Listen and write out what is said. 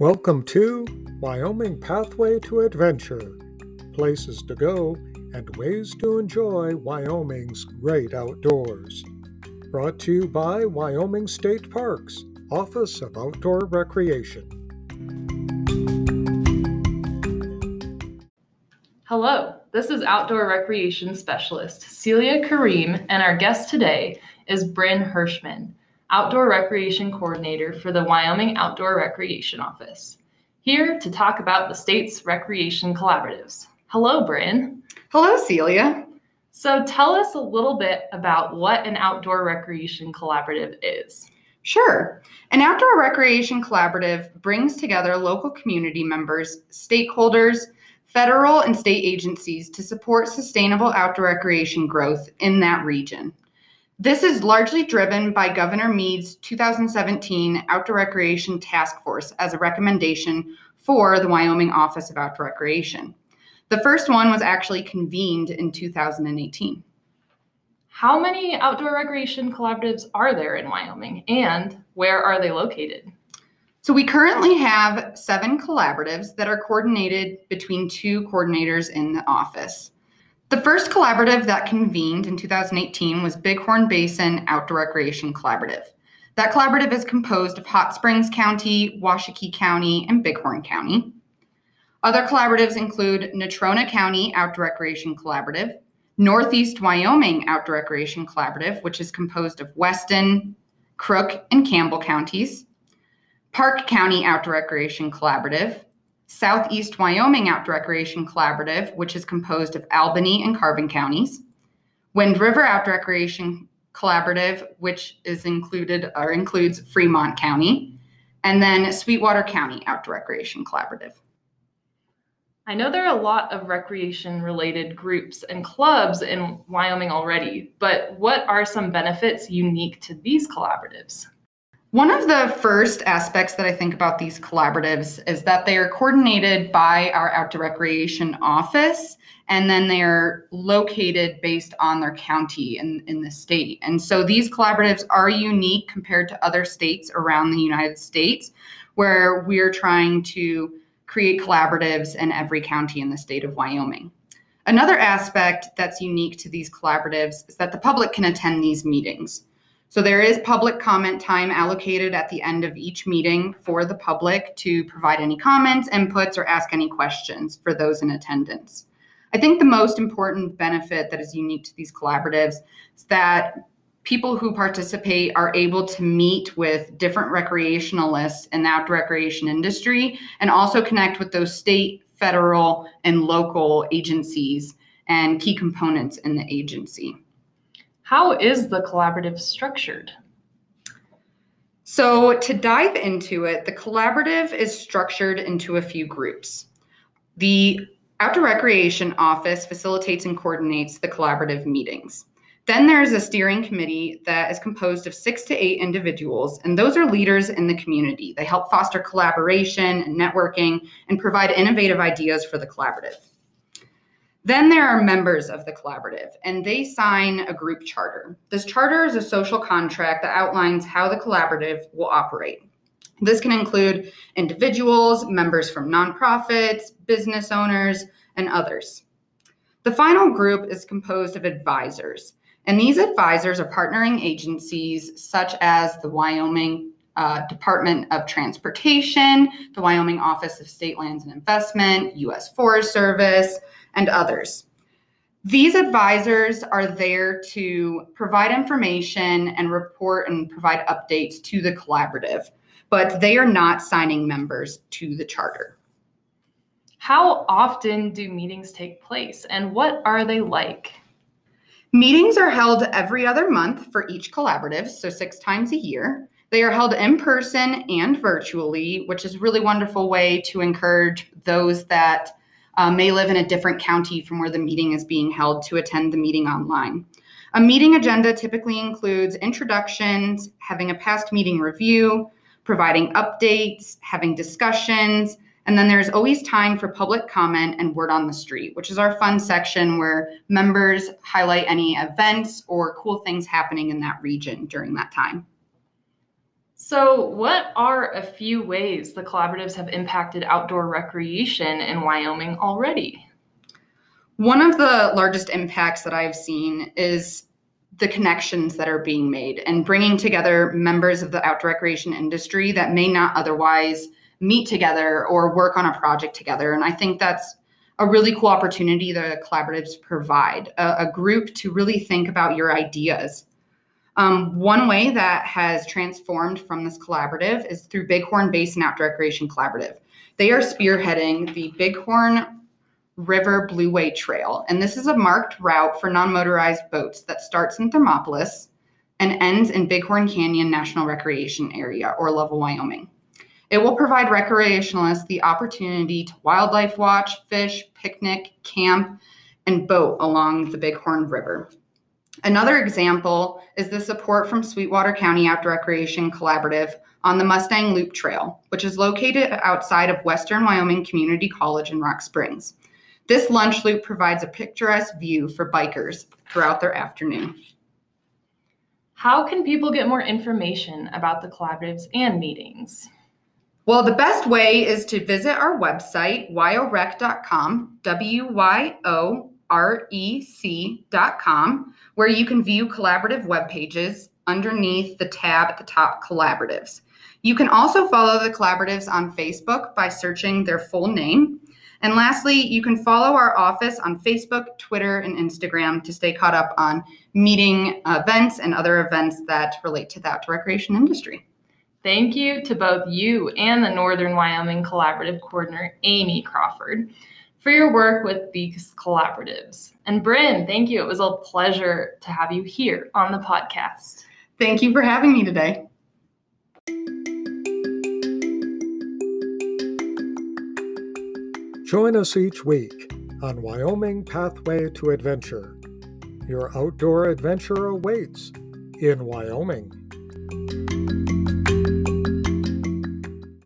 Welcome to Wyoming Pathway to Adventure places to go and ways to enjoy Wyoming's great outdoors. Brought to you by Wyoming State Parks, Office of Outdoor Recreation. Hello, this is Outdoor Recreation Specialist Celia Kareem, and our guest today is Brynn Hirschman, Outdoor Recreation Coordinator for the Wyoming Outdoor Recreation Office, here to talk about the state's recreation collaboratives. Hello, Brynn. Hello, Celia. So tell us a little bit about what an outdoor recreation collaborative is. Sure. An outdoor recreation collaborative brings together local community members, stakeholders, federal and state agencies to support sustainable outdoor recreation growth in that region. This is largely driven by Governor Mead's 2017 Outdoor Recreation Task Force as a recommendation for the Wyoming Office of Outdoor Recreation. The first one was actually convened in 2018. How many outdoor recreation collaboratives are there in Wyoming and where are they located? So, we currently have seven collaboratives that are coordinated between two coordinators in the office. The first collaborative that convened in 2018 was Bighorn Basin Outdoor Recreation Collaborative. That collaborative is composed of Hot Springs County, Washakie County, and Bighorn County. Other collaboratives include Natrona County Outdoor Recreation Collaborative, Northeast Wyoming Outdoor Recreation Collaborative, which is composed of Weston, Crook, and Campbell counties, Park County Outdoor Recreation Collaborative, Southeast Wyoming Outdoor Recreation Collaborative, which is composed of Albany and Carbon counties, Wind River Outdoor Recreation Collaborative, which is included or includes Fremont County, and then Sweetwater County Outdoor Recreation Collaborative. I know there are a lot of recreation related groups and clubs in Wyoming already, but what are some benefits unique to these collaboratives? One of the first aspects that I think about these collaboratives is that they are coordinated by our outdoor recreation office and then they are located based on their county in, in the state. And so these collaboratives are unique compared to other states around the United States where we're trying to create collaboratives in every county in the state of Wyoming. Another aspect that's unique to these collaboratives is that the public can attend these meetings. So there is public comment time allocated at the end of each meeting for the public to provide any comments, inputs, or ask any questions for those in attendance. I think the most important benefit that is unique to these collaboratives is that people who participate are able to meet with different recreationalists in the outdoor recreation industry and also connect with those state, federal, and local agencies and key components in the agency. How is the collaborative structured? So, to dive into it, the collaborative is structured into a few groups. The Outdoor Recreation Office facilitates and coordinates the collaborative meetings. Then there's a steering committee that is composed of six to eight individuals, and those are leaders in the community. They help foster collaboration and networking and provide innovative ideas for the collaborative. Then there are members of the collaborative, and they sign a group charter. This charter is a social contract that outlines how the collaborative will operate. This can include individuals, members from nonprofits, business owners, and others. The final group is composed of advisors, and these advisors are partnering agencies such as the Wyoming uh, Department of Transportation, the Wyoming Office of State Lands and Investment, U.S. Forest Service, and others. These advisors are there to provide information and report and provide updates to the collaborative, but they are not signing members to the charter. How often do meetings take place and what are they like? Meetings are held every other month for each collaborative, so six times a year. They are held in person and virtually, which is a really wonderful way to encourage those that uh, may live in a different county from where the meeting is being held to attend the meeting online. A meeting agenda typically includes introductions, having a past meeting review, providing updates, having discussions, and then there's always time for public comment and word on the street, which is our fun section where members highlight any events or cool things happening in that region during that time. So, what are a few ways the collaboratives have impacted outdoor recreation in Wyoming already? One of the largest impacts that I've seen is the connections that are being made and bringing together members of the outdoor recreation industry that may not otherwise meet together or work on a project together. And I think that's a really cool opportunity that collaboratives provide a, a group to really think about your ideas. Um, one way that has transformed from this collaborative is through Bighorn Basin Outdoor Recreation Collaborative. They are spearheading the Bighorn River Blueway Trail, and this is a marked route for non motorized boats that starts in Thermopolis and ends in Bighorn Canyon National Recreation Area or Lovell, Wyoming. It will provide recreationalists the opportunity to wildlife watch, fish, picnic, camp, and boat along the Bighorn River. Another example is the support from Sweetwater County Outdoor Recreation Collaborative on the Mustang Loop Trail, which is located outside of Western Wyoming Community College in Rock Springs. This lunch loop provides a picturesque view for bikers throughout their afternoon. How can people get more information about the collaboratives and meetings? Well, the best way is to visit our website, wyorec.com, W Y O R E C.com, where you can view collaborative web pages underneath the tab at the top Collaboratives. You can also follow the collaboratives on Facebook by searching their full name. And lastly, you can follow our office on Facebook, Twitter, and Instagram to stay caught up on meeting events and other events that relate to the outdoor recreation industry. Thank you to both you and the Northern Wyoming Collaborative Coordinator, Amy Crawford, for your work with these collaboratives. And Brynn, thank you. It was a pleasure to have you here on the podcast. Thank you for having me today. Join us each week on Wyoming Pathway to Adventure. Your outdoor adventure awaits in Wyoming.